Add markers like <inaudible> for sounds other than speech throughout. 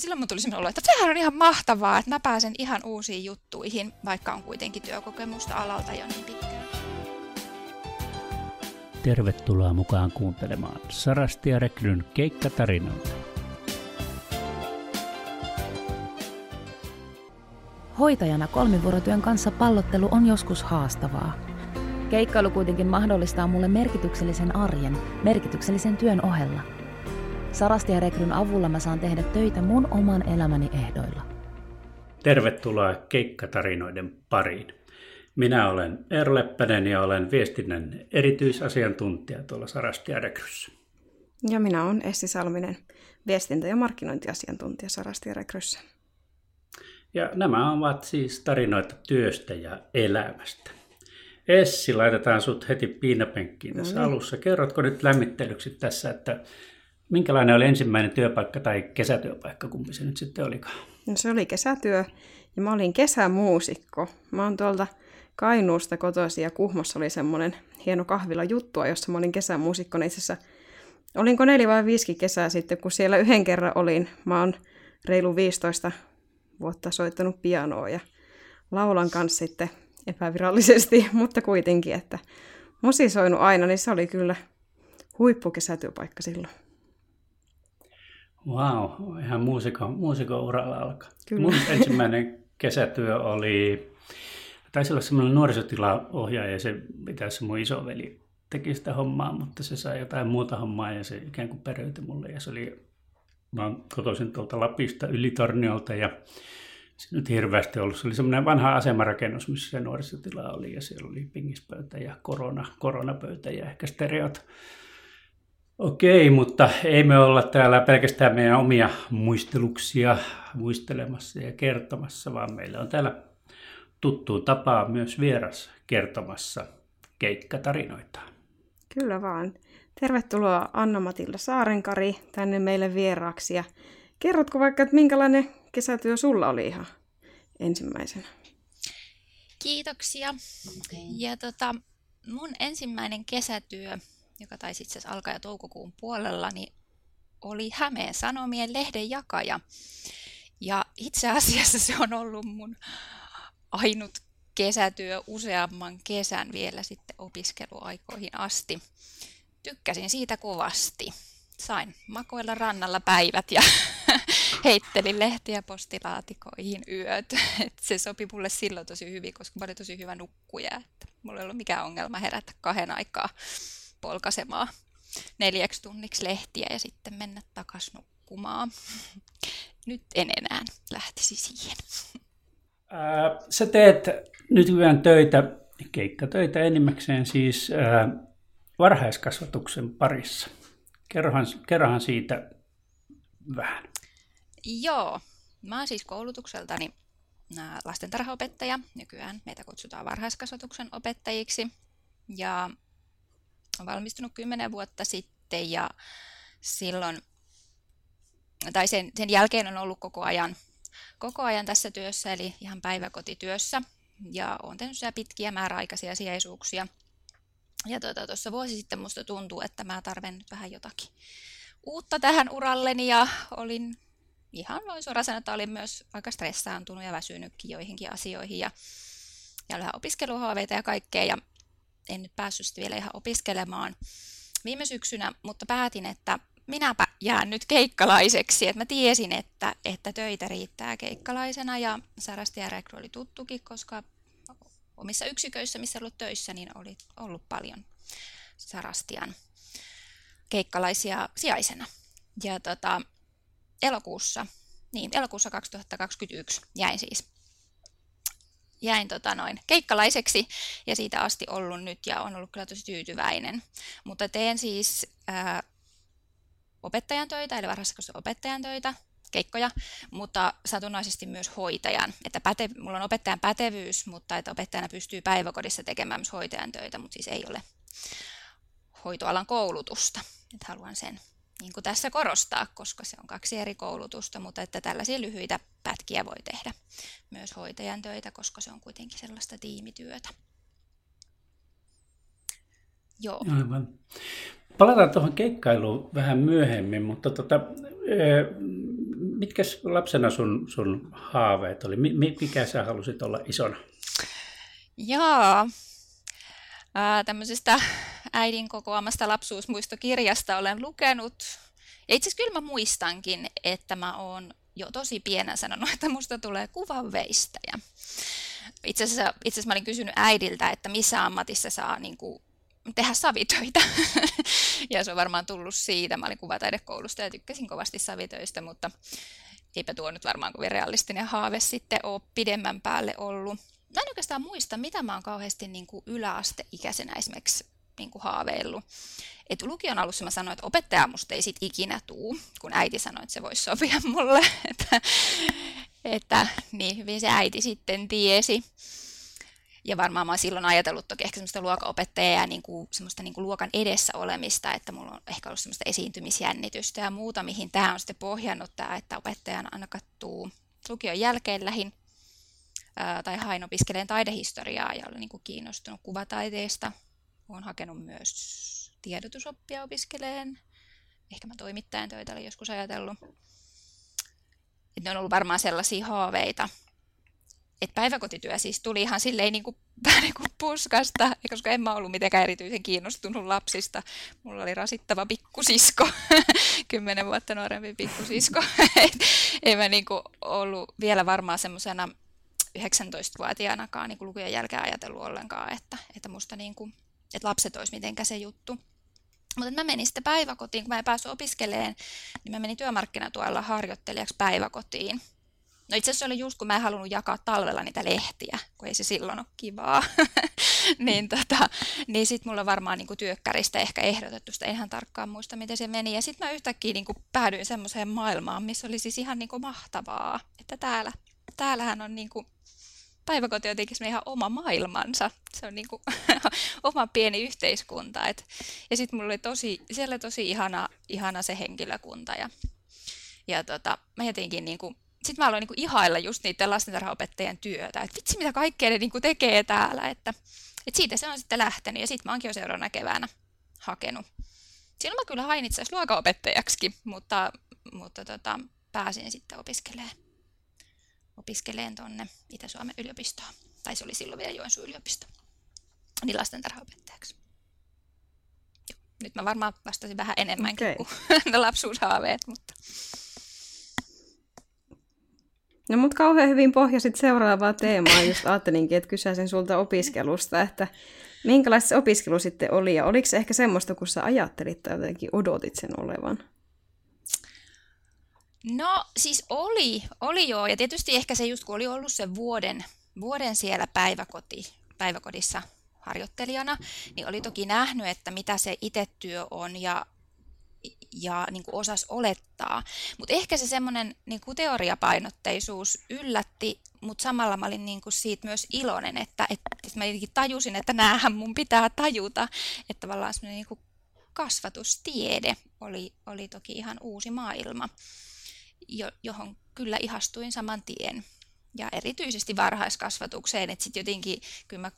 silloin mun tuli sellainen olo, että sehän on ihan mahtavaa, että mä pääsen ihan uusiin juttuihin, vaikka on kuitenkin työkokemusta alalta jo niin pitkään. Tervetuloa mukaan kuuntelemaan Sarasti ja Rekryn keikkatarinoita. Hoitajana kolmivuorotyön kanssa pallottelu on joskus haastavaa. Keikkailu kuitenkin mahdollistaa mulle merkityksellisen arjen, merkityksellisen työn ohella – Sarasti ja Rekryn avulla mä saan tehdä töitä mun oman elämäni ehdoilla. Tervetuloa keikkatarinoiden pariin. Minä olen Eero Leppänen ja olen viestinnän erityisasiantuntija tuolla Sarasti ja Rekryssä. Ja minä olen Essi Salminen, viestintä- ja markkinointiasiantuntija Sarasti ja Rekryssä. Ja nämä ovat siis tarinoita työstä ja elämästä. Essi, laitetaan sut heti piinapenkkiin tässä no niin. alussa. Kerrotko nyt lämmittelyksi tässä, että Minkälainen oli ensimmäinen työpaikka tai kesätyöpaikka, kumpi se nyt sitten olikaan? No se oli kesätyö ja mä olin kesämuusikko. Mä oon tuolta Kainuusta kotoisin ja Kuhmossa oli semmoinen hieno kahvila juttua, jossa mä olin kesämuusikkona. Itse asiassa olinko neljä vai viisi kesää sitten, kun siellä yhden kerran olin. Mä oon reilu 15 vuotta soittanut pianoa ja laulan kanssa sitten epävirallisesti, <laughs> mutta kuitenkin, että musisoinut aina, niin se oli kyllä huippukesätyöpaikka silloin. Wow, ihan muusikon, muusikon uralla alkaa. Kyllä. Mun ensimmäinen kesätyö oli, taisi olla semmoinen nuorisotilaohjaaja, se pitäisi mun isoveli teki sitä hommaa, mutta se sai jotain muuta hommaa ja se ikään kuin periytyi mulle. Ja se oli, mä oon kotoisin tuolta Lapista Ylitorniolta ja se nyt hirveästi ollut. Se oli semmoinen vanha asemarakennus, missä se nuorisotila oli ja siellä oli pingispöytä ja korona, koronapöytä ja ehkä stereot Okei, mutta ei me olla täällä pelkästään meidän omia muisteluksia muistelemassa ja kertomassa, vaan meillä on täällä tuttu tapaa myös vieras kertomassa keikkatarinoita. Kyllä vaan. Tervetuloa Anna-Matilda Saarenkari tänne meille vieraaksi. Ja kerrotko vaikka, että minkälainen kesätyö sulla oli ihan ensimmäisenä? Kiitoksia. Ja tota, mun ensimmäinen kesätyö joka taisi itse asiassa alkaa jo toukokuun puolella, niin oli Hämeen Sanomien lehden jakaja. Ja itse asiassa se on ollut mun ainut kesätyö useamman kesän vielä sitten opiskeluaikoihin asti. Tykkäsin siitä kovasti. Sain makoilla rannalla päivät ja <laughs> heittelin lehtiä postilaatikoihin yöt. <laughs> Et se sopi mulle silloin tosi hyvin, koska mä olin tosi hyvä nukkuja. Että mulla ei ollut mikään ongelma herätä kahden aikaa polkasemaan neljäksi tunniksi lehtiä ja sitten mennä takaisin nukkumaan. <laughs> Nyt en enää lähtisi siihen. Ää, sä teet nykyään töitä, keikkatöitä enimmäkseen siis ää, varhaiskasvatuksen parissa. Kerrohan, kerrohan siitä vähän. Joo, mä oon siis koulutukseltani lastentarhaopettaja. Nykyään meitä kutsutaan varhaiskasvatuksen opettajiksi. Ja olen valmistunut kymmenen vuotta sitten ja silloin, tai sen, sen jälkeen on ollut koko ajan, koko ajan tässä työssä, eli ihan päiväkotityössä. Ja olen tehnyt pitkiä määräaikaisia sijaisuuksia. Ja tuota, tuossa vuosi sitten musta tuntuu, että mä tarvitsen nyt vähän jotakin uutta tähän uralleni ja olin ihan noin suoraan sanoa, että olin myös aika stressaantunut ja väsynytkin joihinkin asioihin ja, ja vähän opiskeluhaaveita ja kaikkea. Ja en nyt päässyt vielä ihan opiskelemaan viime syksynä, mutta päätin, että minäpä jään nyt keikkalaiseksi. että mä tiesin, että, että töitä riittää keikkalaisena ja Sarasti ja Rekry oli tuttukin, koska omissa yksiköissä, missä ollut töissä, niin oli ollut paljon Sarastian keikkalaisia sijaisena. Ja tota, elokuussa, niin elokuussa 2021 jäin siis jäin tota noin, keikkalaiseksi ja siitä asti ollut nyt ja on ollut kyllä tosi tyytyväinen. Mutta teen siis ää, opettajan töitä, eli varhaiskasvatuksen opettajan töitä, keikkoja, mutta satunnaisesti myös hoitajan. Että päte, mulla on opettajan pätevyys, mutta että opettajana pystyy päiväkodissa tekemään myös hoitajan töitä, mutta siis ei ole hoitoalan koulutusta. Että haluan sen niin kuin tässä korostaa, koska se on kaksi eri koulutusta, mutta että tällaisia lyhyitä pätkiä voi tehdä myös hoitajan töitä, koska se on kuitenkin sellaista tiimityötä. Joo. Aivan. Palataan tuohon keikkailuun vähän myöhemmin, mutta tota, mitkä lapsena sun, sun haaveet oli? Mikä sä halusit olla isona? Jaa, ää, tämmöisestä äidin kokoamasta lapsuusmuistokirjasta olen lukenut. Ja itse asiassa kyllä mä muistankin, että mä oon jo tosi pienen sanonut, että musta tulee kuvanveistäjä. Itse asiassa, itse asiassa mä olin kysynyt äidiltä, että missä ammatissa saa niin kuin, tehdä savitöitä. <laughs> ja se on varmaan tullut siitä. Mä olin kuvataidekoulusta ja tykkäsin kovasti savitöistä, mutta eipä tuo nyt varmaan kovin realistinen haave sitten ole pidemmän päälle ollut. Mä en oikeastaan muista, mitä mä oon kauheasti niin kuin yläasteikäisenä esimerkiksi niin kuin haaveillut. Et lukion alussa mä sanoin, että opettaja musta ei sit ikinä tuu, kun äiti sanoi, että se voisi sopia mulle. <laughs> että, että niin hyvin se äiti sitten tiesi. Ja varmaan mä oon silloin ajatellut toki ehkä semmoista luokanopettajaa ja niin kuin, semmoista niin kuin luokan edessä olemista, että mulla on ehkä ollut semmoista esiintymisjännitystä ja muuta, mihin tämä on sitten pohjannut tämä, että opettajan aina kattuu lukion jälkeen lähin tai hain opiskeleen taidehistoriaa ja olen niin kuin kiinnostunut kuvataiteesta. Olen hakenut myös tiedotusoppia opiskeleen. Ehkä mä toimittajan töitä olen joskus ajatellut. Et ne on ollut varmaan sellaisia haaveita, että päiväkotityö siis tuli ihan silleen niin kuin, niin kuin puskasta, koska en mä ollut mitenkään erityisen kiinnostunut lapsista. Mulla oli rasittava pikkusisko, <laughs> kymmenen vuotta nuorempi pikkusisko. <laughs> en mä niin kuin ollut vielä varmaan semmoisena 19-vuotiaanakaan niin lukujen jälkeen ajatellut ollenkaan, että, että musta niin kuin, että lapset olisi mitenkään se juttu. Mutta mä menin sitten päiväkotiin, kun mä en päässyt opiskelemaan, niin mä menin työmarkkinatuella harjoittelijaksi päiväkotiin. No itse asiassa oli just, kun mä en halunnut jakaa talvella niitä lehtiä, kun ei se silloin ole kivaa. <laughs> niin tota, niin sitten mulla varmaan niin työkkäristä ehkä ehdotettu sitä, ihan tarkkaan muista, miten se meni. Ja sitten mä yhtäkkiä niin päädyin semmoiseen maailmaan, missä oli siis ihan niin mahtavaa, että täällä, täällähän on niin kuin, päiväkoti on jotenkin ihan oma maailmansa. Se on niin kuin <laughs> oma pieni yhteiskunta. Et, ja sitten mulla oli tosi, siellä tosi ihana, ihana se henkilökunta. Ja, ja tota, mä jotenkin niin kuin, sitten mä aloin niin ihailla just niiden lastentarhaopettajien työtä, että vitsi mitä kaikkea ne niin kuin tekee täällä, että, että siitä se on sitten lähtenyt ja sitten mä oonkin jo seuraavana keväänä hakenut. Silloin mä kyllä hain itse asiassa luokanopettajaksi, mutta, mutta tota, pääsin sitten opiskelemaan, opiskeleen tuonne Itä-Suomen yliopistoon. Tai se oli silloin vielä Joensuun yliopisto. Niin lastentarhaopettajaksi. Nyt mä varmaan vastasin vähän enemmän okay. kuin <laughs> lapsuushaaveet, mutta... No mutta kauhean hyvin pohjasit seuraavaa teemaa. Just ajattelinkin, että kysäisin sulta opiskelusta, että minkälaista se opiskelu sitten oli ja oliko se ehkä semmoista, kun sä ajattelit tai jotenkin odotit sen olevan? No siis oli, oli joo. Ja tietysti ehkä se just kun oli ollut se vuoden, vuoden siellä päiväkoti, päiväkodissa harjoittelijana, niin oli toki nähnyt, että mitä se itse työ on ja ja niin kuin osas olettaa. Mutta ehkä se semmoinen niin teoriapainotteisuus yllätti, mutta samalla mä olin niin kuin siitä myös iloinen, että, että, että mä tajusin, että näähän mun pitää tajuta, että tavallaan semmoinen niin kuin kasvatustiede oli, oli toki ihan uusi maailma, johon kyllä ihastuin saman tien. Ja erityisesti varhaiskasvatukseen, että sitten jotenkin kyllä mä,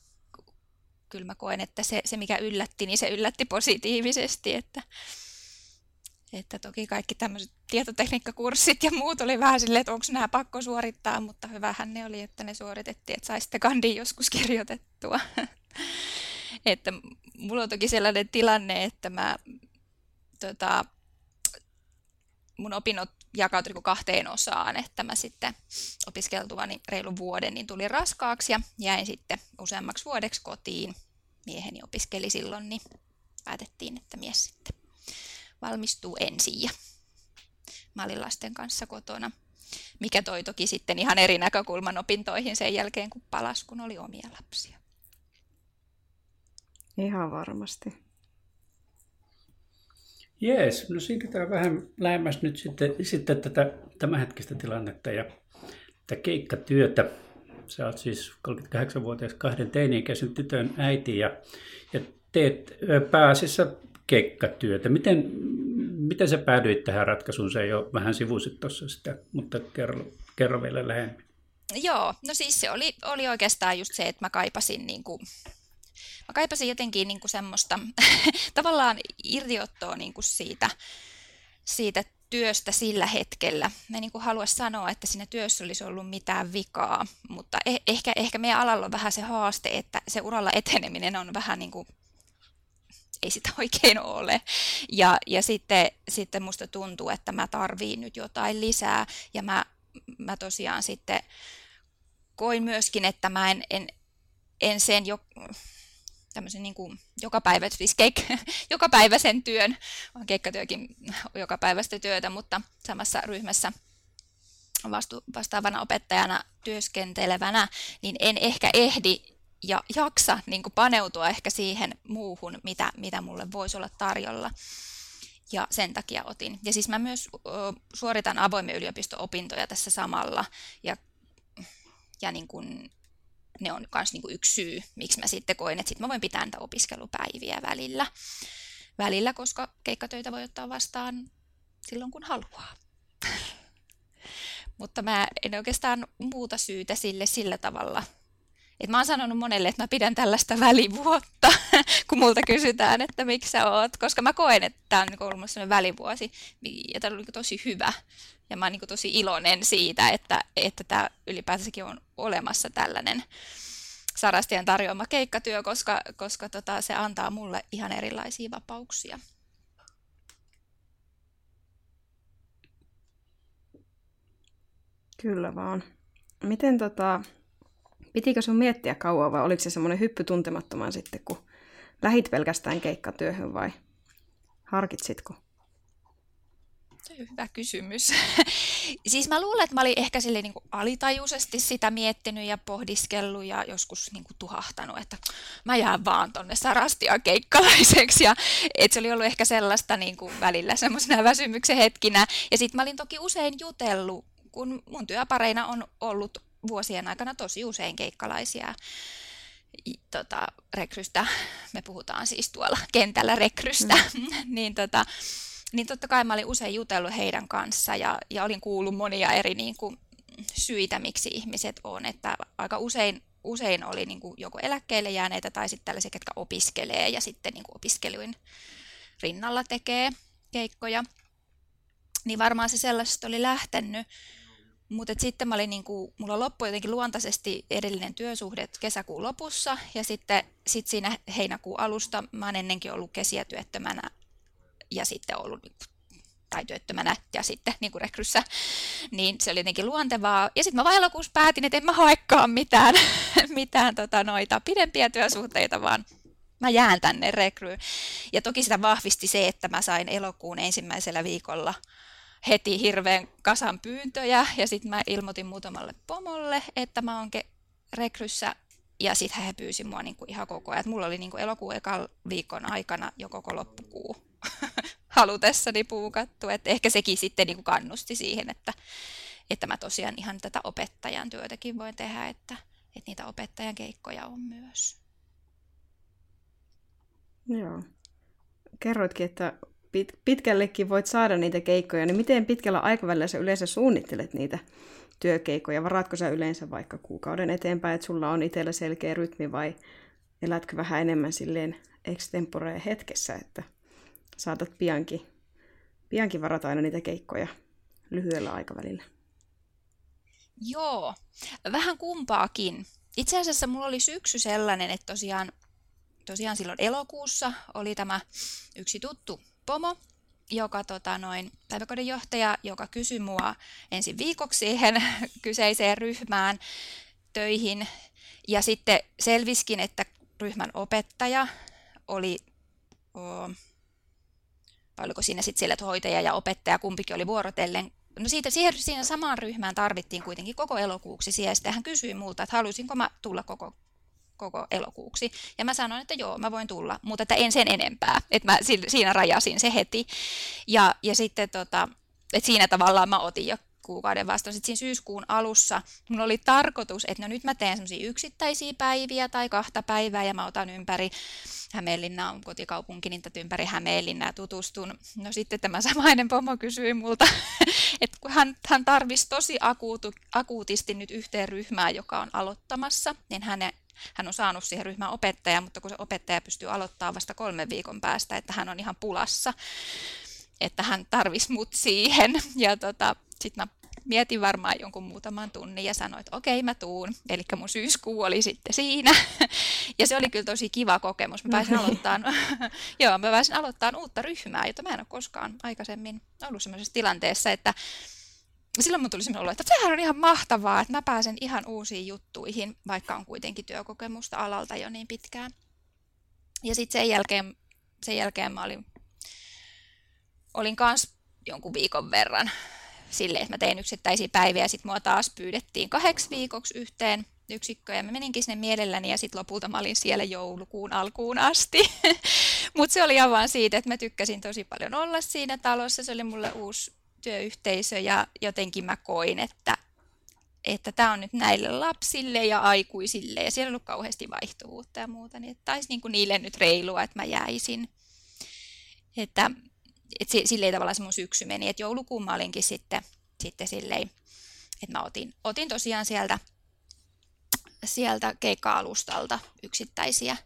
kyllä mä koen, että se, se mikä yllätti, niin se yllätti positiivisesti, että, että toki kaikki tämmöiset tietotekniikkakurssit ja muut oli vähän silleen, että onko nämä pakko suorittaa, mutta hyvähän ne oli, että ne suoritettiin, että saisitte kandi joskus kirjoitettua. <laughs> että mulla on toki sellainen tilanne, että mä, tota, mun opinnot jakautui kahteen osaan, että mä sitten opiskeltuvani reilun vuoden niin tuli raskaaksi ja jäin sitten useammaksi vuodeksi kotiin. Mieheni opiskeli silloin, niin päätettiin, että mies sitten valmistuu ensin ja mä olin lasten kanssa kotona, mikä toi toki sitten ihan eri näkökulman opintoihin sen jälkeen, kun palas, kun oli omia lapsia. Ihan varmasti. Jees, no siirrytään vähän lähemmäs nyt sitten, sitten tätä tämänhetkistä tilannetta ja tätä keikkatyötä. Sä oot siis 38-vuotias kahden teini-ikäisen tytön äiti ja, ja teet pääasiassa keikkatyötä. Miten, miten sä päädyit tähän ratkaisuun? Se jo vähän sivusit tuossa sitä, mutta kerro, kerro vielä lähemmin. Joo, no siis se oli, oli oikeastaan just se, että mä kaipasin, niin kuin, mä kaipasin jotenkin niin kuin semmoista <laughs> tavallaan irtiottoa niin kuin siitä, siitä työstä sillä hetkellä. Mä en niin halua sanoa, että siinä työssä olisi ollut mitään vikaa, mutta eh- ehkä, ehkä meidän alalla on vähän se haaste, että se uralla eteneminen on vähän niin kuin, ei sitä <laughs> oikein ole. Ja, ja sitten, sitten musta tuntuu, että mä tarviin nyt jotain lisää ja mä, mä tosiaan sitten koin myöskin, että mä en, en, en sen jo, tämmöisen niin kuin joka päivä, siis keik, <laughs> joka päivä sen työn, on keikkatyökin <laughs> joka päivästä työtä, mutta samassa ryhmässä vastu, vastaavana opettajana työskentelevänä, niin en ehkä ehdi ja jaksa niin kuin paneutua ehkä siihen muuhun, mitä, mitä mulle voisi olla tarjolla. Ja sen takia otin. Ja siis mä myös suoritan avoimen yliopisto-opintoja tässä samalla. Ja, ja niin kuin ne on myös niinku yksi syy, miksi mä sitten koin, että sit mä voin pitää niitä opiskelupäiviä välillä, välillä, koska keikkatöitä voi ottaa vastaan silloin, kun haluaa. <laughs> Mutta mä en oikeastaan muuta syytä sille sillä tavalla. Et mä oon sanonut monelle, että mä pidän tällaista välivuotta, <laughs> kun multa kysytään, että miksi sä oot. Koska mä koen, että tämä on niinku ollut sellainen välivuosi, ja tämä oli tosi hyvä. Ja mä oon niin tosi iloinen siitä, että, että tämä ylipäätänsäkin on olemassa tällainen Sarastian tarjoama keikkatyö, koska, koska tota, se antaa mulle ihan erilaisia vapauksia. Kyllä vaan. Miten tota, pitikö sun miettiä kauan vai oliko se semmoinen hyppy tuntemattoman sitten, kun lähit pelkästään keikkatyöhön vai harkitsitko? Hyvä kysymys. <laughs> siis mä luulen, että mä olin ehkä sille niin alitajuisesti sitä miettinyt ja pohdiskellut ja joskus niin kuin tuhahtanut, että mä jään vaan tonne Sarastian keikkalaiseksi. Ja, että se oli ollut ehkä sellaista niin kuin välillä semmoisena <laughs> väsymyksen hetkinä. Ja sitten mä olin toki usein jutellut, kun mun työpareina on ollut vuosien aikana tosi usein keikkalaisia tota, rekrystä, me puhutaan siis tuolla kentällä rekrystä, mm. <laughs> niin tota, niin totta kai mä olin usein jutellut heidän kanssa ja, ja olin kuullut monia eri niin kuin, syitä, miksi ihmiset on. Että aika usein, usein oli niin kuin, joko eläkkeelle jääneitä tai sitten tällaisia, ketkä opiskelee ja sitten niin kuin, opiskeluin rinnalla tekee keikkoja. Niin varmaan se sellaista oli lähtenyt. Mutta sitten mä olin niin kuin, mulla loppui jotenkin luontaisesti edellinen työsuhde kesäkuun lopussa ja sitten sit siinä heinäkuun alusta mä oon ennenkin ollut kesiä työttömänä ja sitten ollut niin tai työttömänä ja sitten niin kuin rekryssä, niin se oli jotenkin luontevaa. Ja sitten mä vaan elokuussa päätin, että en mä haekaan mitään, <laughs> mitään tota noita pidempiä työsuhteita, vaan mä jään tänne rekryyn. Ja toki sitä vahvisti se, että mä sain elokuun ensimmäisellä viikolla heti hirveän kasan pyyntöjä, ja sitten mä ilmoitin muutamalle pomolle, että mä oon rekryssä, ja sitten he pyysi mua niinku ihan koko ajan. Et mulla oli niinku elokuun ekan viikon aikana jo koko loppukuu <laughs> halutessani puukattu. Että ehkä sekin sitten niin kuin kannusti siihen, että, että mä tosiaan ihan tätä opettajan työtäkin voin tehdä, että, että niitä opettajan keikkoja on myös. Joo. Kerroitkin, että pit, pitkällekin voit saada niitä keikkoja, niin miten pitkällä aikavälillä sä yleensä suunnittelet niitä työkeikkoja? Varaatko sä yleensä vaikka kuukauden eteenpäin, että sulla on itsellä selkeä rytmi vai elätkö vähän enemmän silleen extempore hetkessä, että saatat piankin, piankin varata aina niitä keikkoja lyhyellä aikavälillä. Joo, vähän kumpaakin. Itse asiassa mulla oli syksy sellainen, että tosiaan, tosiaan silloin elokuussa oli tämä yksi tuttu pomo, joka tota, noin, päiväkodin johtaja, joka kysyi mua ensin viikoksi siihen <laughs> kyseiseen ryhmään töihin. Ja sitten selviskin, että ryhmän opettaja oli vai oliko siinä sitten siellä, että hoitaja ja opettaja kumpikin oli vuorotellen. No siitä, siihen, siinä samaan ryhmään tarvittiin kuitenkin koko elokuuksi siellä. Sitten hän kysyi multa, että halusinko mä tulla koko, koko elokuuksi. Ja mä sanoin, että joo, mä voin tulla, mutta että en sen enempää. Että mä siinä rajasin se heti. Ja, ja sitten tota, että siinä tavallaan mä otin jo kuukauden vasta. Sitten siinä syyskuun alussa mulla oli tarkoitus, että no nyt mä teen semmoisia yksittäisiä päiviä tai kahta päivää ja mä otan ympäri Hämeenlinna on kotikaupunki, niin ympäri Hämeenlinnaa tutustun. No sitten tämä samainen pomo kysyi multa, <laughs> että kun hän, hän tarvisi tosi akuutu, akuutisti nyt yhteen ryhmään, joka on aloittamassa, niin hänen, hän on saanut siihen ryhmään opettaja, mutta kun se opettaja pystyy aloittamaan vasta kolmen viikon päästä, että hän on ihan pulassa. että hän tarvisi mut siihen. Ja tota, sitten mä mietin varmaan jonkun muutaman tunnin ja sanoin, että okei, mä tuun. Eli mun syyskuu oli sitten siinä. <laughs> Ja se oli kyllä tosi kiva kokemus. Mä pääsin <laughs> aloittaa, <laughs> joo, mä pääsin aloittaa uutta ryhmää, jota mä en ole koskaan aikaisemmin ollut sellaisessa tilanteessa, että silloin mun tuli sellainen olo, että sehän on ihan mahtavaa, että mä pääsen ihan uusiin juttuihin, vaikka on kuitenkin työkokemusta alalta jo niin pitkään. Ja sitten sen jälkeen, sen jälkeen mä olin, olin kans jonkun viikon verran silleen, että mä tein yksittäisiä päiviä, sitten mua taas pyydettiin kahdeksi viikoksi yhteen yksikköön, ja mä meninkin sinne mielelläni, ja sitten lopulta mä olin siellä joulukuun alkuun asti. <laughs> Mutta se oli ihan vaan siitä, että mä tykkäsin tosi paljon olla siinä talossa, se oli mulle uusi työyhteisö, ja jotenkin mä koin, että että tämä on nyt näille lapsille ja aikuisille, ja siellä on ollut kauheasti vaihtuvuutta ja muuta, niin että taisi niin kuin niille nyt reilua, että mä jäisin. Että et silleen tavallaan se mun syksy meni, että joulukuun mä olinkin sitten, sitten silleen, että mä otin, otin tosiaan sieltä, sieltä keikka-alustalta yksittäisiä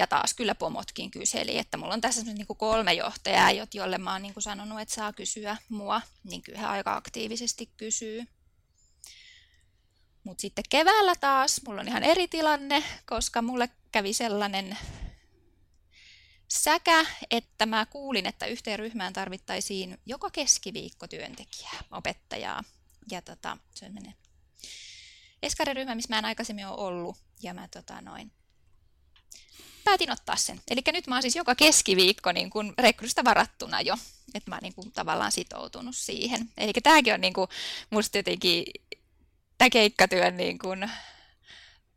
ja taas kyllä pomotkin kyseli, että mulla on tässä niin kuin kolme johtajaa, jolle mä oon niin kuin sanonut, että saa kysyä mua, niin kyllä aika aktiivisesti kysyy. Mutta sitten keväällä taas mulla on ihan eri tilanne, koska mulle kävi sellainen säkä, että mä kuulin, että yhteen ryhmään tarvittaisiin joka keskiviikko työntekijää, opettajaa. Ja tota, se menee eskariryhmä, missä mä en aikaisemmin ole ollut. Ja mä tota, noin, päätin ottaa sen. Eli nyt mä oon siis joka keskiviikko niin kun rekrystä varattuna jo, että mä oon niin kun, tavallaan sitoutunut siihen. Eli tämäkin on niin kun, musta jotenkin tämä keikkatyön niin kun,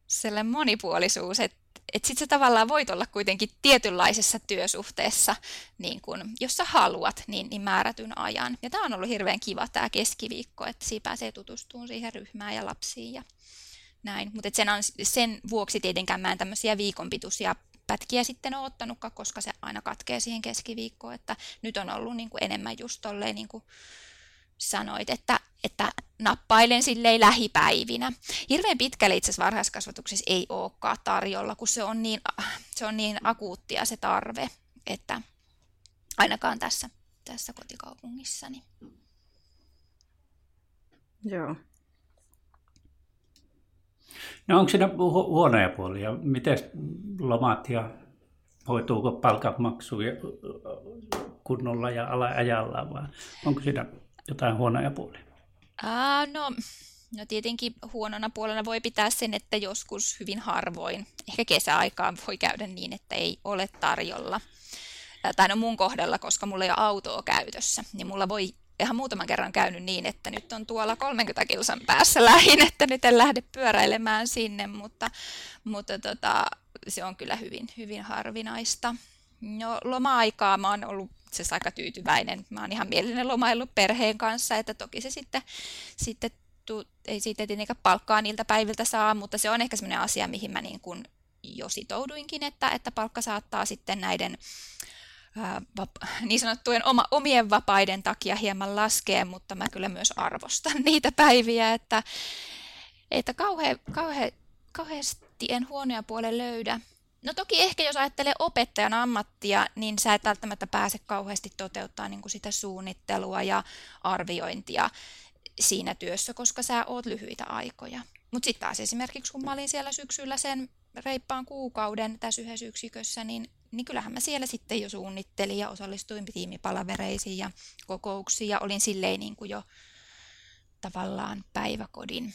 sellainen monipuolisuus, että että sitten sä tavallaan voit olla kuitenkin tietynlaisessa työsuhteessa, niin kun, jos sä haluat, niin, niin määrätyn ajan. Ja tämä on ollut hirveän kiva tämä keskiviikko, että siinä pääsee tutustumaan siihen ryhmään ja lapsiin ja näin. Mutta sen, sen vuoksi tietenkään mä en tämmöisiä viikonpituisia pätkiä sitten ole ottanutkaan, koska se aina katkee siihen keskiviikkoon, että nyt on ollut niin kuin enemmän just tolleen niin kuin sanoit, että, että nappailen silleen lähipäivinä. Hirveän pitkälle itse asiassa varhaiskasvatuksessa ei olekaan tarjolla, kun se on niin, se on niin akuuttia se tarve, että ainakaan tässä, tässä kotikaupungissani. Joo. No onko siinä hu- huonoja puolia? Miten lomat ja hoituuko palkanmaksu kunnolla ja ajallaan vai onko siinä jotain huonoja puolia? Aa, no, no tietenkin huonona puolena voi pitää sen, että joskus hyvin harvoin, ehkä kesäaikaan voi käydä niin, että ei ole tarjolla. Tai no mun kohdalla, koska mulla ei ole autoa käytössä, niin mulla voi ihan muutaman kerran käynyt niin, että nyt on tuolla 30 kilsan päässä lähin, että nyt en lähde pyöräilemään sinne, mutta, mutta tota, se on kyllä hyvin, hyvin harvinaista. No, loma-aikaa mä oon ollut itse aika tyytyväinen. Mä oon ihan mielinen lomaillut perheen kanssa, että toki se sitten, sitten tu, ei siitä tietenkään palkkaa niiltä päiviltä saa, mutta se on ehkä sellainen asia, mihin mä niin kuin jo sitouduinkin, että, että palkka saattaa sitten näiden <laughs> niin sanottujen oma, omien vapaiden takia hieman laskea, mutta mä kyllä myös arvostan <laughs> niitä päiviä, että, että kauhe, kauhe, kauheasti en huonoja puolen löydä. No toki ehkä jos ajattelee opettajan ammattia, niin sä et välttämättä pääse kauheasti toteuttaa niin kuin sitä suunnittelua ja arviointia siinä työssä, koska sä oot lyhyitä aikoja. Mutta sitten taas esimerkiksi kun mä olin siellä syksyllä sen reippaan kuukauden tässä yhdessä yksikössä, niin, niin kyllähän mä siellä sitten jo suunnittelin ja osallistuin tiimipalavereisiin ja kokouksiin ja olin silleen niin kuin jo tavallaan päiväkodin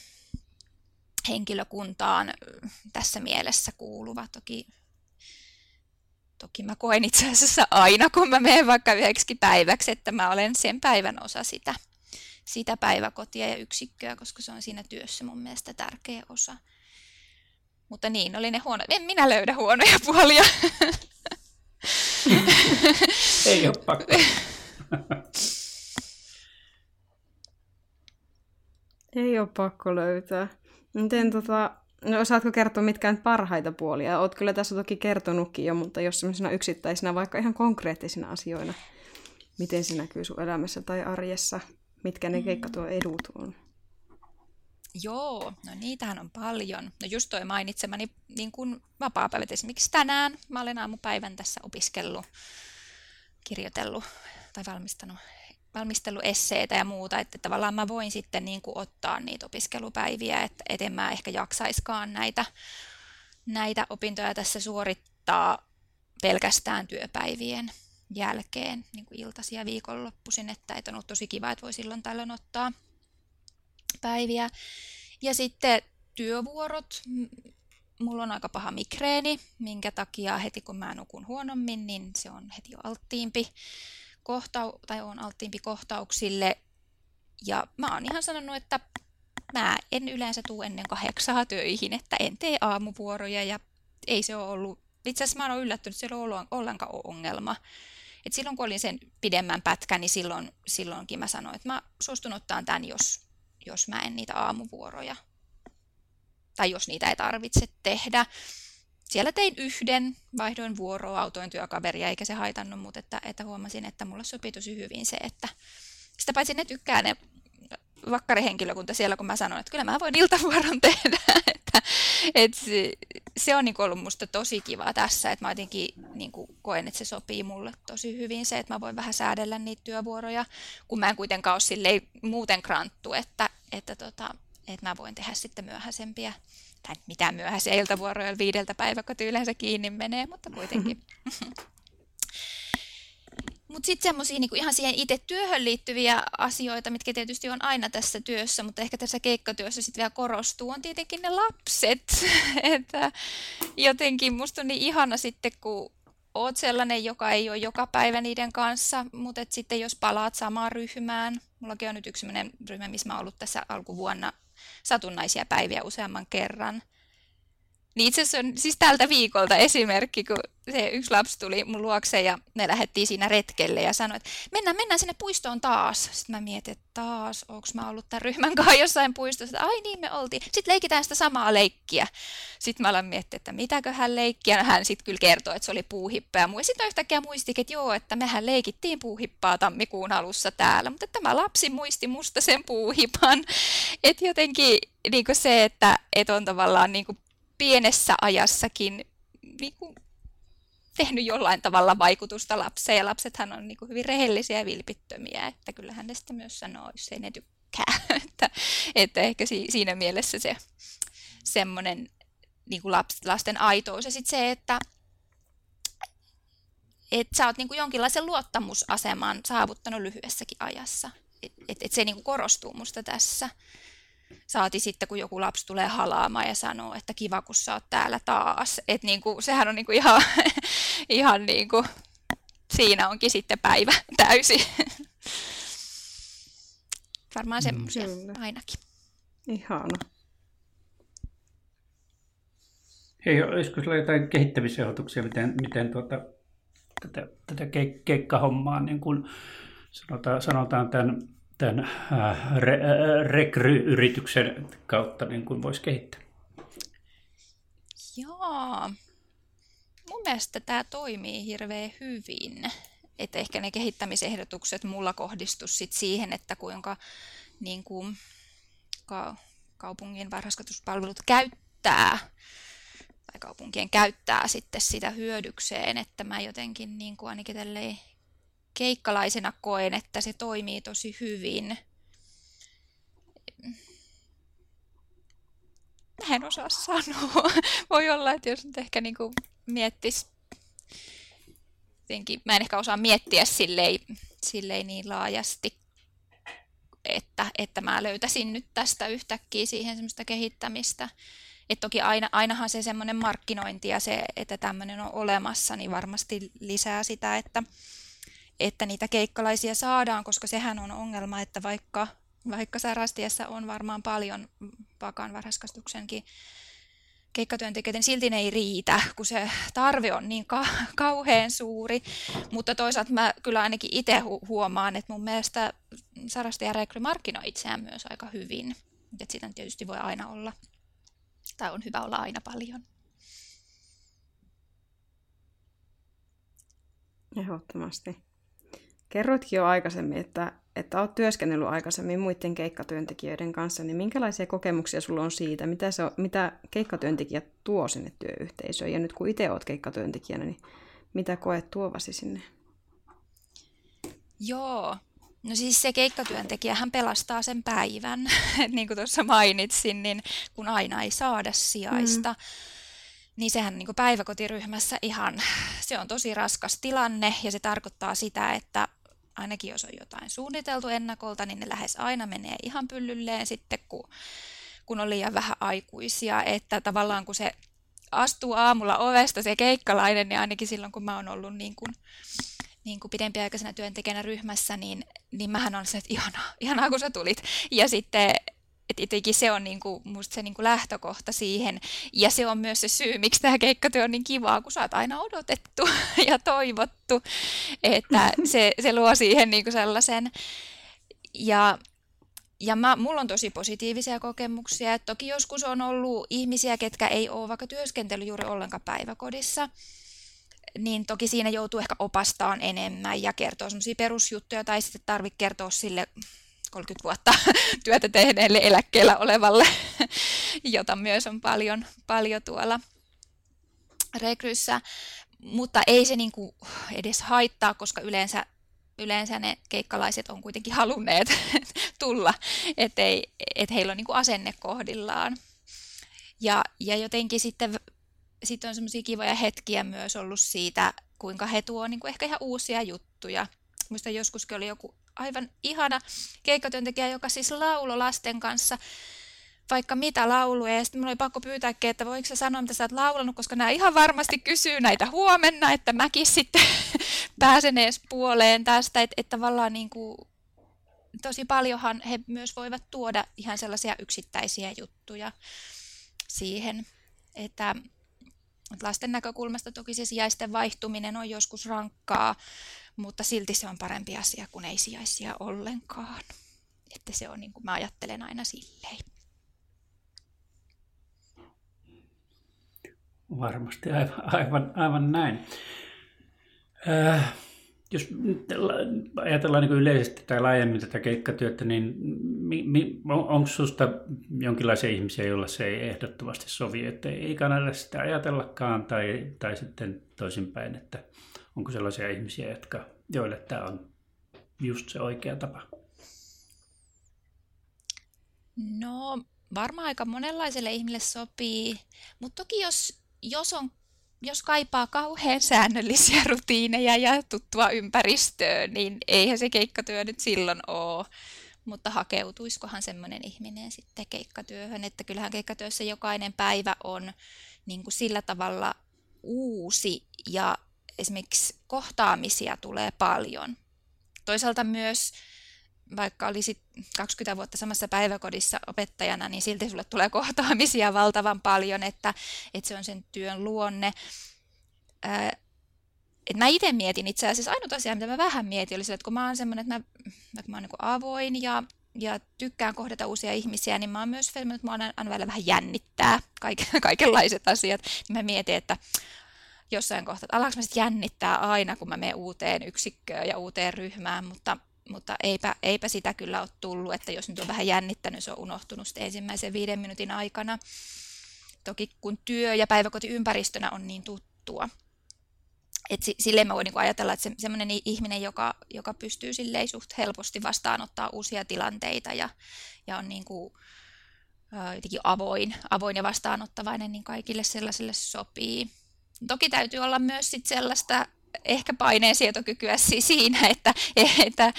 henkilökuntaan tässä mielessä kuuluva. Toki, toki mä koen itse asiassa aina, kun mä menen vaikka yhdeksi päiväksi, että mä olen sen päivän osa sitä, sitä päiväkotia ja yksikköä, koska se on siinä työssä mun mielestä tärkeä osa. Mutta niin oli ne huono. En minä löydä huonoja <laughs> puolia. Ei ole pakko. Ei ole pakko löytää. Miten tota, no osaatko kertoa mitkä parhaita puolia? Oot kyllä tässä toki kertonutkin jo, mutta jos sellaisena yksittäisinä, vaikka ihan konkreettisina asioina, miten se näkyy sun elämässä tai arjessa, mitkä ne keikka tuo edut on? Joo, no niitähän on paljon. No just toi mainitsemani niin kuin vapaa-päivät esimerkiksi tänään. Mä olen aamupäivän tässä opiskellut, kirjoitellut tai valmistanut valmisteluesseitä ja muuta, että tavallaan mä voin sitten niin kuin ottaa niitä opiskelupäiviä, että, et en mä ehkä jaksaiskaan näitä, näitä opintoja tässä suorittaa pelkästään työpäivien jälkeen, niin kuin iltaisia viikonloppuisin, että, että on ollut tosi kiva, että voi silloin tällöin ottaa päiviä. Ja sitten työvuorot, mulla on aika paha migreeni, minkä takia heti kun mä nukun huonommin, niin se on heti alttiimpi kohtau- tai on alttiimpi kohtauksille. Ja mä oon ihan sanonut, että mä en yleensä tule ennen kahdeksaa töihin, että en tee aamuvuoroja ja ei se ole ollut, itse asiassa mä oon yllättynyt, että se ei ole ollenkaan ongelma. Et silloin kun olin sen pidemmän pätkän, niin silloin, silloinkin mä sanoin, että mä suostun ottaa tämän, jos, jos mä en niitä aamuvuoroja tai jos niitä ei tarvitse tehdä. Siellä tein yhden, vaihdoin vuoroa, autoin työkaveria, eikä se haitannut, mutta että, että huomasin, että mulle sopii tosi hyvin se, että sitä paitsi ne tykkää ne vakkarihenkilökunta siellä, kun mä sanoin, että kyllä mä voin iltavuoron <laughs> tehdä. että, että se, se on niin ollut musta tosi kiva tässä, että mä jotenkin niin koen, että se sopii mulle tosi hyvin se, että mä voin vähän säädellä niitä työvuoroja, kun mä en kuitenkaan ole muuten kranttu, että, että, tota, että mä voin tehdä sitten myöhäisempiä tai mitään myöhäisiä iltavuoroja viideltä päiväkoti yleensä kiinni menee, mutta kuitenkin. <laughs> Mutta sitten semmoisia niinku ihan siihen itse työhön liittyviä asioita, mitkä tietysti on aina tässä työssä, mutta ehkä tässä keikkatyössä sitten vielä korostuu, on tietenkin ne lapset. <laughs> että jotenkin musta on niin ihana sitten, kun oot sellainen, joka ei ole joka päivä niiden kanssa, mutta et sitten jos palaat samaan ryhmään, mullakin on nyt yksi ryhmä, missä mä oon ollut tässä alkuvuonna satunnaisia päiviä useamman kerran, niin itse asiassa on siis tältä viikolta esimerkki, kun se yksi lapsi tuli mun luokse ja me lähdettiin siinä retkelle ja sanoi, että mennään, mennään sinne puistoon taas. Sitten mä mietin, että taas, onko mä ollut tämän ryhmän kanssa jossain puistossa. Ai niin, me oltiin. Sitten leikitään sitä samaa leikkiä. Sitten mä aloin miettiä, että mitäköhän leikkiä. No, hän sitten kyllä kertoi, että se oli puuhippa. Ja sitten yhtäkkiä muistikin, että joo, että mehän leikittiin puuhippaa tammikuun alussa täällä. Mutta tämä lapsi muisti musta sen puuhipan. <laughs> Että jotenkin niin se, että et on tavallaan niin pienessä ajassakin niin kuin, tehnyt jollain tavalla vaikutusta lapseen. Ja lapsethan on niin kuin, hyvin rehellisiä ja vilpittömiä, että kyllähän ne sitten myös sanoo, jos ei ne tykkää. <laughs> että, että ehkä si, siinä mielessä se semmoinen niin kuin laps, lasten aitous. Ja sitten se, että et sä oot niin kuin jonkinlaisen luottamusaseman saavuttanut lyhyessäkin ajassa. Että et, et se niin kuin korostuu musta tässä. Saati sitten, kun joku lapsi tulee halaamaan ja sanoo, että kiva, kun sä oot täällä taas. Että niin kuin, sehän on niin kuin ihan, <laughs> ihan niin kuin, siinä onkin sitten päivä <laughs> täysi. Varmaan semmoisia mm, ainakin. Ihana. Hei, olisiko sinulla jotain kehittämisehdotuksia, miten, miten tuota, tätä, tätä keikkahommaa, niin kuin sanotaan, sanotaan tämän tämän äh, re, äh, rekry-yrityksen kautta niin kuin voisi kehittää? Joo, mun mielestä tämä toimii hirveän hyvin. Että ehkä ne kehittämisehdotukset mulla kohdistus sit siihen, että kuinka niin kuin, ka, kaupungin varhaiskasvatuspalvelut käyttää tai kaupunkien käyttää sitten sitä hyödykseen, että mä jotenkin niin kuin ainakin keikkalaisena koen, että se toimii tosi hyvin. Mä en osaa sanoa. <laughs> Voi olla, että jos nyt ehkä niin miettisi, jotenkin, mä en ehkä osaa miettiä silleen, silleen niin laajasti, että, että mä löytäisin nyt tästä yhtäkkiä siihen semmoista kehittämistä. Et toki aina, ainahan se semmoinen markkinointi ja se, että tämmöinen on olemassa, niin varmasti lisää sitä, että, että niitä keikkalaisia saadaan, koska sehän on ongelma, että vaikka, vaikka Sarastiassa on varmaan paljon vakaan varhaiskasvatuksenkin keikkatyöntekijöiden, silti ne ei riitä, kun se tarve on niin ka- kauhean suuri. Mutta toisaalta mä kyllä ainakin itse hu- huomaan, että mun mielestä Sarastia Rekry markkinoi itseään myös aika hyvin. Että sitä tietysti voi aina olla, tai on hyvä olla aina paljon. Ehdottomasti. Kerroitkin jo aikaisemmin, että, että olet työskennellyt aikaisemmin muiden keikkatyöntekijöiden kanssa, niin minkälaisia kokemuksia sulla on siitä, mitä, se on, mitä keikkatyöntekijät tuo sinne työyhteisöön? Ja nyt kun itse olet keikkatyöntekijänä, niin mitä koet tuovasi sinne? Joo, No siis se keikkatyöntekijä hän pelastaa sen päivän, <laughs> niin kuin tuossa mainitsin, niin kun aina ei saada sijaista, mm. niin sehän niin kuin päiväkotiryhmässä ihan, se on tosi raskas tilanne ja se tarkoittaa sitä, että ainakin jos on jotain suunniteltu ennakolta, niin ne lähes aina menee ihan pyllylleen sitten, kun, kun on liian vähän aikuisia, että tavallaan kun se astuu aamulla ovesta se keikkalainen, niin ainakin silloin kun mä oon ollut niin kuin niin kuin pidempiaikaisena työntekijänä ryhmässä, niin, niin mähän on se, että ihanaa, ihanaa kun sä tulit. Ja sitten että jotenkin se on niin kuin, musta se niin kuin lähtökohta siihen. Ja se on myös se syy, miksi tämä keikkatyö on niin kivaa, kun sä oot aina odotettu <laughs> ja toivottu. Että <laughs> se, se luo siihen niin kuin sellaisen. Ja, ja mä, mulla on tosi positiivisia kokemuksia. Et toki joskus on ollut ihmisiä, ketkä ei ole vaikka työskentely juuri ollenkaan päiväkodissa niin toki siinä joutuu ehkä opastaan enemmän ja kertoo semmoisia perusjuttuja tai sitten tarvitse kertoa sille 30 vuotta <laughs> työtä tehneelle eläkkeellä olevalle, <laughs> jota myös on paljon, paljon tuolla rekryssä. Mutta ei se niinku edes haittaa, koska yleensä, yleensä ne keikkalaiset on kuitenkin halunneet <laughs> tulla, että et heillä on niinku asenne kohdillaan. Ja, ja jotenkin sitten sitten on semmoisia kivoja hetkiä myös ollut siitä, kuinka he tuo niin kuin ehkä ihan uusia juttuja. Muista joskuskin oli joku aivan ihana keikkatyöntekijä, joka siis laulo lasten kanssa vaikka mitä lauluja, ja sitten minulla oli pakko pyytääkin, että voiko sä sanoa, mitä sä oot laulanut, koska nämä ihan varmasti kysyy näitä huomenna, että mäkin sitten <laughs> pääsen edes puoleen tästä, että, että tavallaan niin kuin, tosi paljonhan he myös voivat tuoda ihan sellaisia yksittäisiä juttuja siihen, että Lasten näkökulmasta toki se sijaisten vaihtuminen on joskus rankkaa, mutta silti se on parempi asia kuin ei sijaisia ollenkaan. Että se on niin kuin mä ajattelen aina silleen. Varmasti aivan, aivan, aivan näin. Äh, jos ajatellaan niin yleisesti tai laajemmin tätä keikkatyötä, niin onko sinusta jonkinlaisia ihmisiä, joilla se ei ehdottomasti sovi, että ei kannata sitä ajatellakaan, tai, tai sitten toisinpäin, että onko sellaisia ihmisiä, jotka, joille tämä on just se oikea tapa? No varmaan aika monenlaiselle ihmille sopii, mutta toki jos, jos on jos kaipaa kauhean säännöllisiä rutiineja ja tuttua ympäristöä, niin eihän se keikkatyö nyt silloin ole. Mutta hakeutuiskohan semmoinen ihminen sitten keikkatyöhön, että kyllähän keikkatyössä jokainen päivä on niin kuin sillä tavalla uusi ja esimerkiksi kohtaamisia tulee paljon. Toisaalta myös vaikka olisit 20 vuotta samassa päiväkodissa opettajana, niin silti sulle tulee kohtaamisia valtavan paljon, että, että se on sen työn luonne. Ää, et mä itse mietin itse asiassa, ainut asia, mitä mä vähän mietin, oli se, että kun mä oon semmoinen, että mä, mä oon niin avoin ja, ja tykkään kohdata uusia ihmisiä, niin mä oon myös semmoinen, että mä oon aina välillä vähän jännittää <laughs> kaik, kaikenlaiset asiat. Niin mä mietin, että jossain kohtaa, että alkaako mä sitten jännittää aina, kun mä menen uuteen yksikköön ja uuteen ryhmään, mutta mutta eipä, eipä sitä kyllä ole tullut, että jos nyt on vähän jännittänyt, se on unohtunut ensimmäisen viiden minuutin aikana. Toki kun työ ja päiväkoti ympäristönä on niin tuttua. Et silleen mä voin niinku ajatella, että se, semmoinen ihminen, joka, joka pystyy silleen suht helposti vastaanottaa uusia tilanteita ja, ja on niinku, jotenkin avoin, avoin ja vastaanottavainen, niin kaikille sellaisille sopii. Toki täytyy olla myös sit sellaista ehkä paineensietokykyä siinä, että, että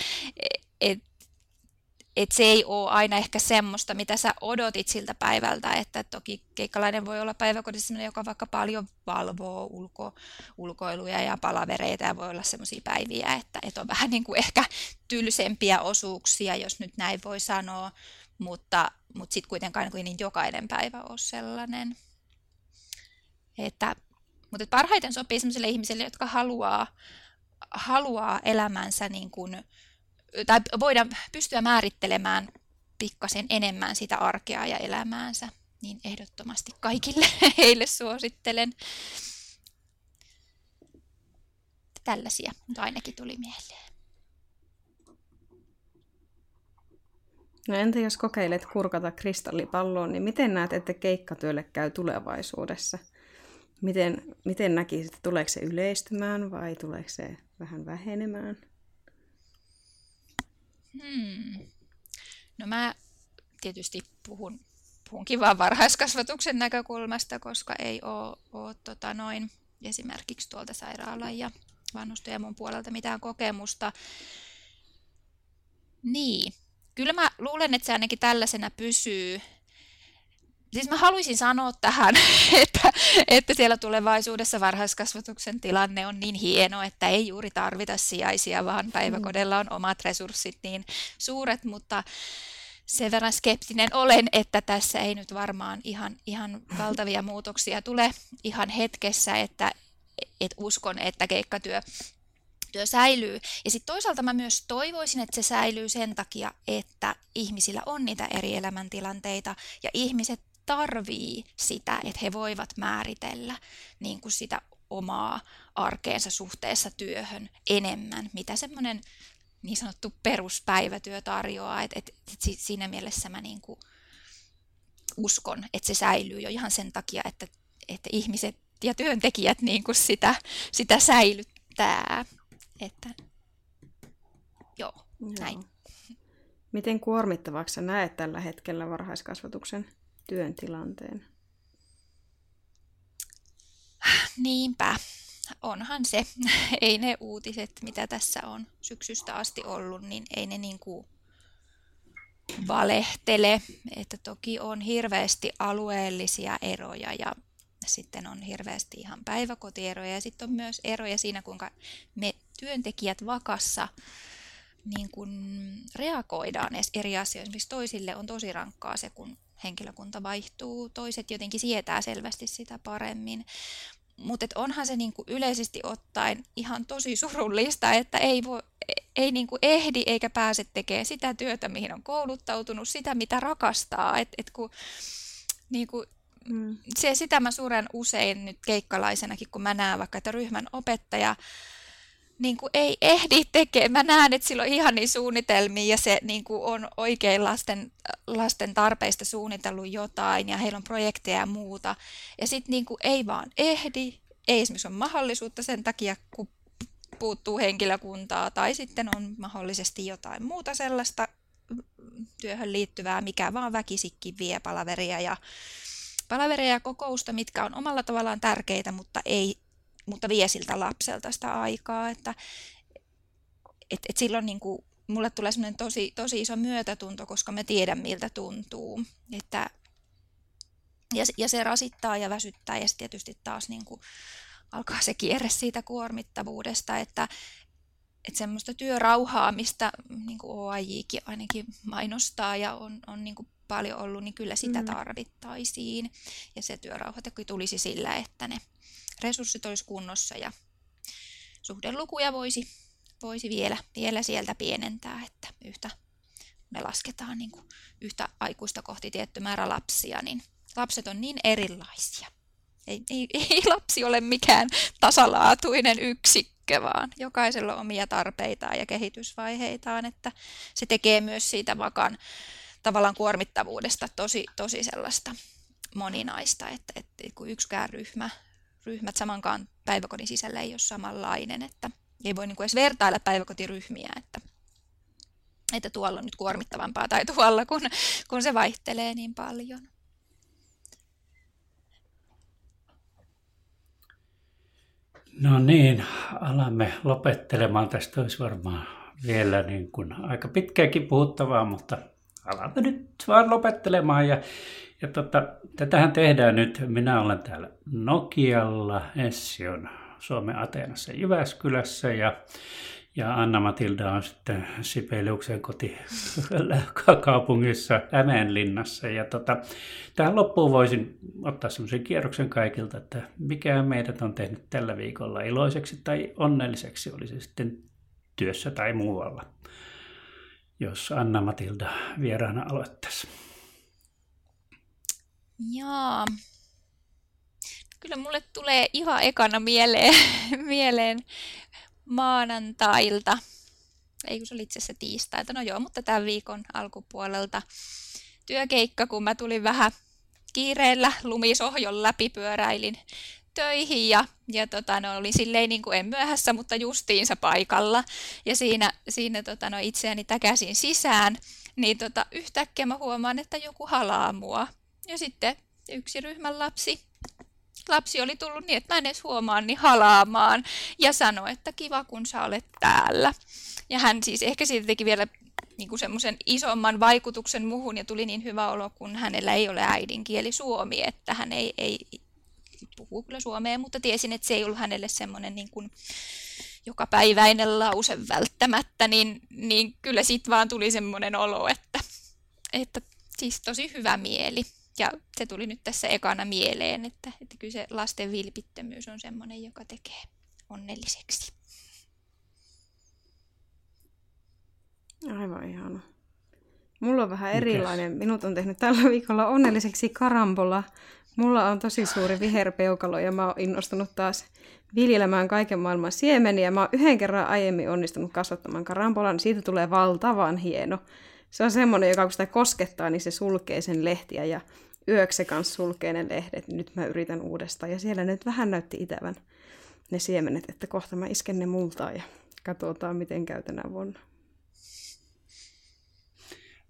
et, et se ei ole aina ehkä semmoista, mitä sä odotit siltä päivältä, että toki keikkalainen voi olla päiväkodissa sellainen, joka vaikka paljon valvoo ulko, ulkoiluja ja palavereita ja voi olla semmoisia päiviä, että, että on vähän niin kuin ehkä tylsempiä osuuksia, jos nyt näin voi sanoa, mutta, mutta sitten kuitenkaan niin jokainen päivä on sellainen. Että mutta parhaiten sopii sellaisille ihmisille, jotka haluaa, haluaa elämänsä niin kuin, tai voida pystyä määrittelemään pikkasen enemmän sitä arkea ja elämäänsä, niin ehdottomasti kaikille <laughs> heille suosittelen. Tällaisia mutta ainakin tuli mieleen. No entä jos kokeilet kurkata kristallipalloon, niin miten näet, että keikkatyölle käy tulevaisuudessa? Miten, miten näkisit, tuleeko se yleistymään vai tuleeko se vähän vähenemään? Hmm. No mä tietysti puhun, puhunkin vaan varhaiskasvatuksen näkökulmasta, koska ei ole, tota noin, esimerkiksi tuolta sairaalan ja vanhusten ja mun puolelta mitään kokemusta. Niin, kyllä mä luulen, että se ainakin tällaisena pysyy. Siis mä haluaisin sanoa tähän, <laughs> että, että siellä tulevaisuudessa varhaiskasvatuksen tilanne on niin hieno, että ei juuri tarvita sijaisia, vaan päiväkodella on omat resurssit niin suuret, mutta sen verran skeptinen olen, että tässä ei nyt varmaan ihan, ihan valtavia muutoksia tule ihan hetkessä, että et uskon, että keikkatyö työ säilyy. Ja sitten toisaalta mä myös toivoisin, että se säilyy sen takia, että ihmisillä on niitä eri elämäntilanteita ja ihmiset tarvii sitä, että he voivat määritellä niin kuin sitä omaa arkeensa suhteessa työhön enemmän, mitä semmoinen niin sanottu peruspäivätyö tarjoaa. Et, et, et siinä mielessä mä niin kuin uskon, että se säilyy jo ihan sen takia, että, että ihmiset ja työntekijät niin kuin sitä, sitä säilyttää. Että, joo, joo. näin. Miten kuormittavaksi näet tällä hetkellä varhaiskasvatuksen työn tilanteen? Niinpä, onhan se. <laughs> Ei ne uutiset, mitä tässä on syksystä asti ollut, niin ei ne niin kuin valehtele. Että toki on hirveästi alueellisia eroja ja sitten on hirveästi ihan päiväkotieroja ja sitten on myös eroja siinä, kuinka me työntekijät vakassa niin kun reagoidaan eri asioihin. Esimerkiksi toisille on tosi rankkaa se, kun henkilökunta vaihtuu, toiset jotenkin sietää selvästi sitä paremmin. Mutta onhan se niinku yleisesti ottaen ihan tosi surullista, että ei, voi, ei niinku ehdi eikä pääse tekemään sitä työtä, mihin on kouluttautunut, sitä mitä rakastaa. Et, et kun, niinku, mm. se, sitä mä suren usein nyt keikkalaisenakin, kun mä näen vaikka, että ryhmän opettaja niin kuin ei ehdi tekemään. Mä näen, että sillä on ihania suunnitelmia ja se niin kuin on oikein lasten, lasten tarpeista suunnitellut jotain ja heillä on projekteja ja muuta. Ja sitten niin ei vaan ehdi, ei esimerkiksi ole mahdollisuutta sen takia, kun puuttuu henkilökuntaa tai sitten on mahdollisesti jotain muuta sellaista työhön liittyvää, mikä vaan väkisikkin vie palaveria ja, palaveria ja kokousta, mitkä on omalla tavallaan tärkeitä, mutta ei mutta vie siltä lapselta sitä aikaa, että et, et silloin niin kuin, mulle tulee semmoinen tosi, tosi iso myötätunto, koska mä tiedän miltä tuntuu. Että, ja, ja se rasittaa ja väsyttää ja tietysti taas niin kuin, alkaa se kierre siitä kuormittavuudesta, että, että semmoista työrauhaa, mistä niin kuin OAJkin ainakin mainostaa ja on, on niin kuin paljon ollut, niin kyllä sitä mm. tarvittaisiin. Ja se työrauha tulisi sillä, että ne resurssit olisi kunnossa ja suhdelukuja voisi, voisi vielä, vielä sieltä pienentää, että yhtä me lasketaan niin kuin yhtä aikuista kohti tietty määrä lapsia, niin lapset on niin erilaisia. Ei, ei, <laughs> ei lapsi ole mikään tasalaatuinen yksikkö, vaan jokaisella on omia tarpeitaan ja kehitysvaiheitaan, että se tekee myös siitä vakan tavallaan kuormittavuudesta tosi, tosi sellaista moninaista, että, että kun yksikään ryhmä ryhmät samankaan päiväkodin sisällä ei ole samanlainen, että ei voi niin kuin edes vertailla päiväkotiryhmiä, että, että tuolla on nyt kuormittavampaa tai tuolla, kun, kun se vaihtelee niin paljon. No niin, alamme lopettelemaan. Tästä olisi varmaan vielä niin kuin aika pitkääkin puhuttavaa, mutta alamme nyt vaan lopettelemaan ja ja tota, tätähän tehdään nyt. Minä olen täällä Nokialla, Essi on Suomen Ateenassa Jyväskylässä ja, ja Anna-Matilda on sitten Sibeliuksen kotikaupungissa <laughs> Hämeenlinnassa. Ja tota, tähän loppuun voisin ottaa semmoisen kierroksen kaikilta, että mikä meidät on tehnyt tällä viikolla iloiseksi tai onnelliseksi, oli se sitten työssä tai muualla. Jos Anna-Matilda vieraana aloittaisi. Jaa. Kyllä mulle tulee ihan ekana mieleen, <laughs> mieleen maanantailta. Ei kun se oli itse asiassa. No joo, mutta tämän viikon alkupuolelta työkeikka, kun mä tulin vähän kiireellä lumisohjon läpi pyöräilin töihin ja, ja tota, no, olin silleen niin kuin en myöhässä, mutta justiinsa paikalla. Ja siinä, siinä tota, no, itseäni täkäsin sisään, niin tota, yhtäkkiä mä huomaan, että joku halaa mua. Ja sitten yksi ryhmän lapsi lapsi oli tullut niin, että mä en edes huomaa, niin halaamaan ja sanoi, että kiva kun sä olet täällä. Ja hän siis ehkä siitä teki vielä niin kuin semmoisen isomman vaikutuksen muhun ja tuli niin hyvä olo, kun hänellä ei ole äidinkieli suomi, että hän ei, ei puhu kyllä suomea, mutta tiesin, että se ei ollut hänelle semmoinen niin kuin jokapäiväinen lause välttämättä, niin, niin kyllä siitä vaan tuli semmoinen olo, että, että siis tosi hyvä mieli. Ja se tuli nyt tässä ekana mieleen, että, että kyllä se lasten vilpittömyys on semmoinen, joka tekee onnelliseksi. Aivan ihana. Mulla on vähän erilainen. Minut on tehnyt tällä viikolla onnelliseksi karambola. Mulla on tosi suuri viherpeukalo ja mä oon innostunut taas viljelemään kaiken maailman siemeniä. Mä oon yhden kerran aiemmin onnistunut kasvattamaan karambolan, niin siitä tulee valtavan hieno. Se on semmoinen, joka kun sitä koskettaa, niin se sulkee sen lehtiä ja yöksi kanssa sulkee ne lehdet. Nyt mä yritän uudestaan ja siellä nyt vähän näytti itävän ne siemenet, että kohta mä isken ne multaan ja katsotaan miten käy tänä vuonna.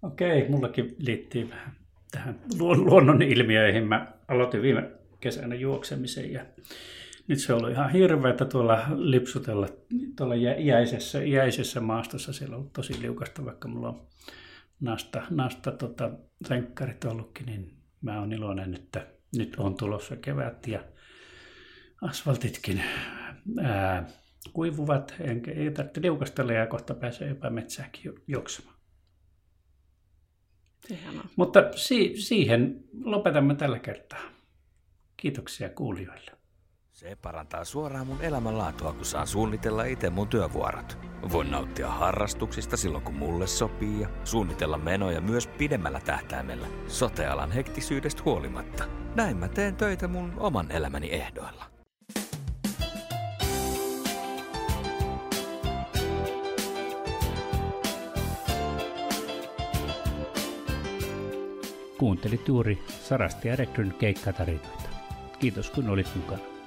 Okei, mullakin liittyy vähän tähän luonnon ilmiöihin. Mä aloitin viime kesänä juoksemisen ja nyt se on ollut ihan hirveätä tuolla lipsutella tuolla jäisessä, jäisessä maastossa. Siellä on ollut tosi liukasta, vaikka mulla on nasta, nasta tota, renkkarit ollutkin, niin mä oon iloinen, että nyt on tulossa kevät ja asfaltitkin ää, kuivuvat, enkä ei tarvitse liukastella ja kohta pääsee jopa metsääkin juoksemaan. Ihanaa. Mutta si- siihen lopetamme tällä kertaa. Kiitoksia kuulijoille. Se parantaa suoraan mun elämänlaatua, kun saan suunnitella itse mun työvuorot. Voin nauttia harrastuksista silloin, kun mulle sopii ja suunnitella menoja myös pidemmällä tähtäimellä. Sotealan hektisyydestä huolimatta. Näin mä teen töitä mun oman elämäni ehdoilla. Kuuntelit juuri Sarasti ja Rekryn keikkatarinoita. Kiitos kun olit mukana.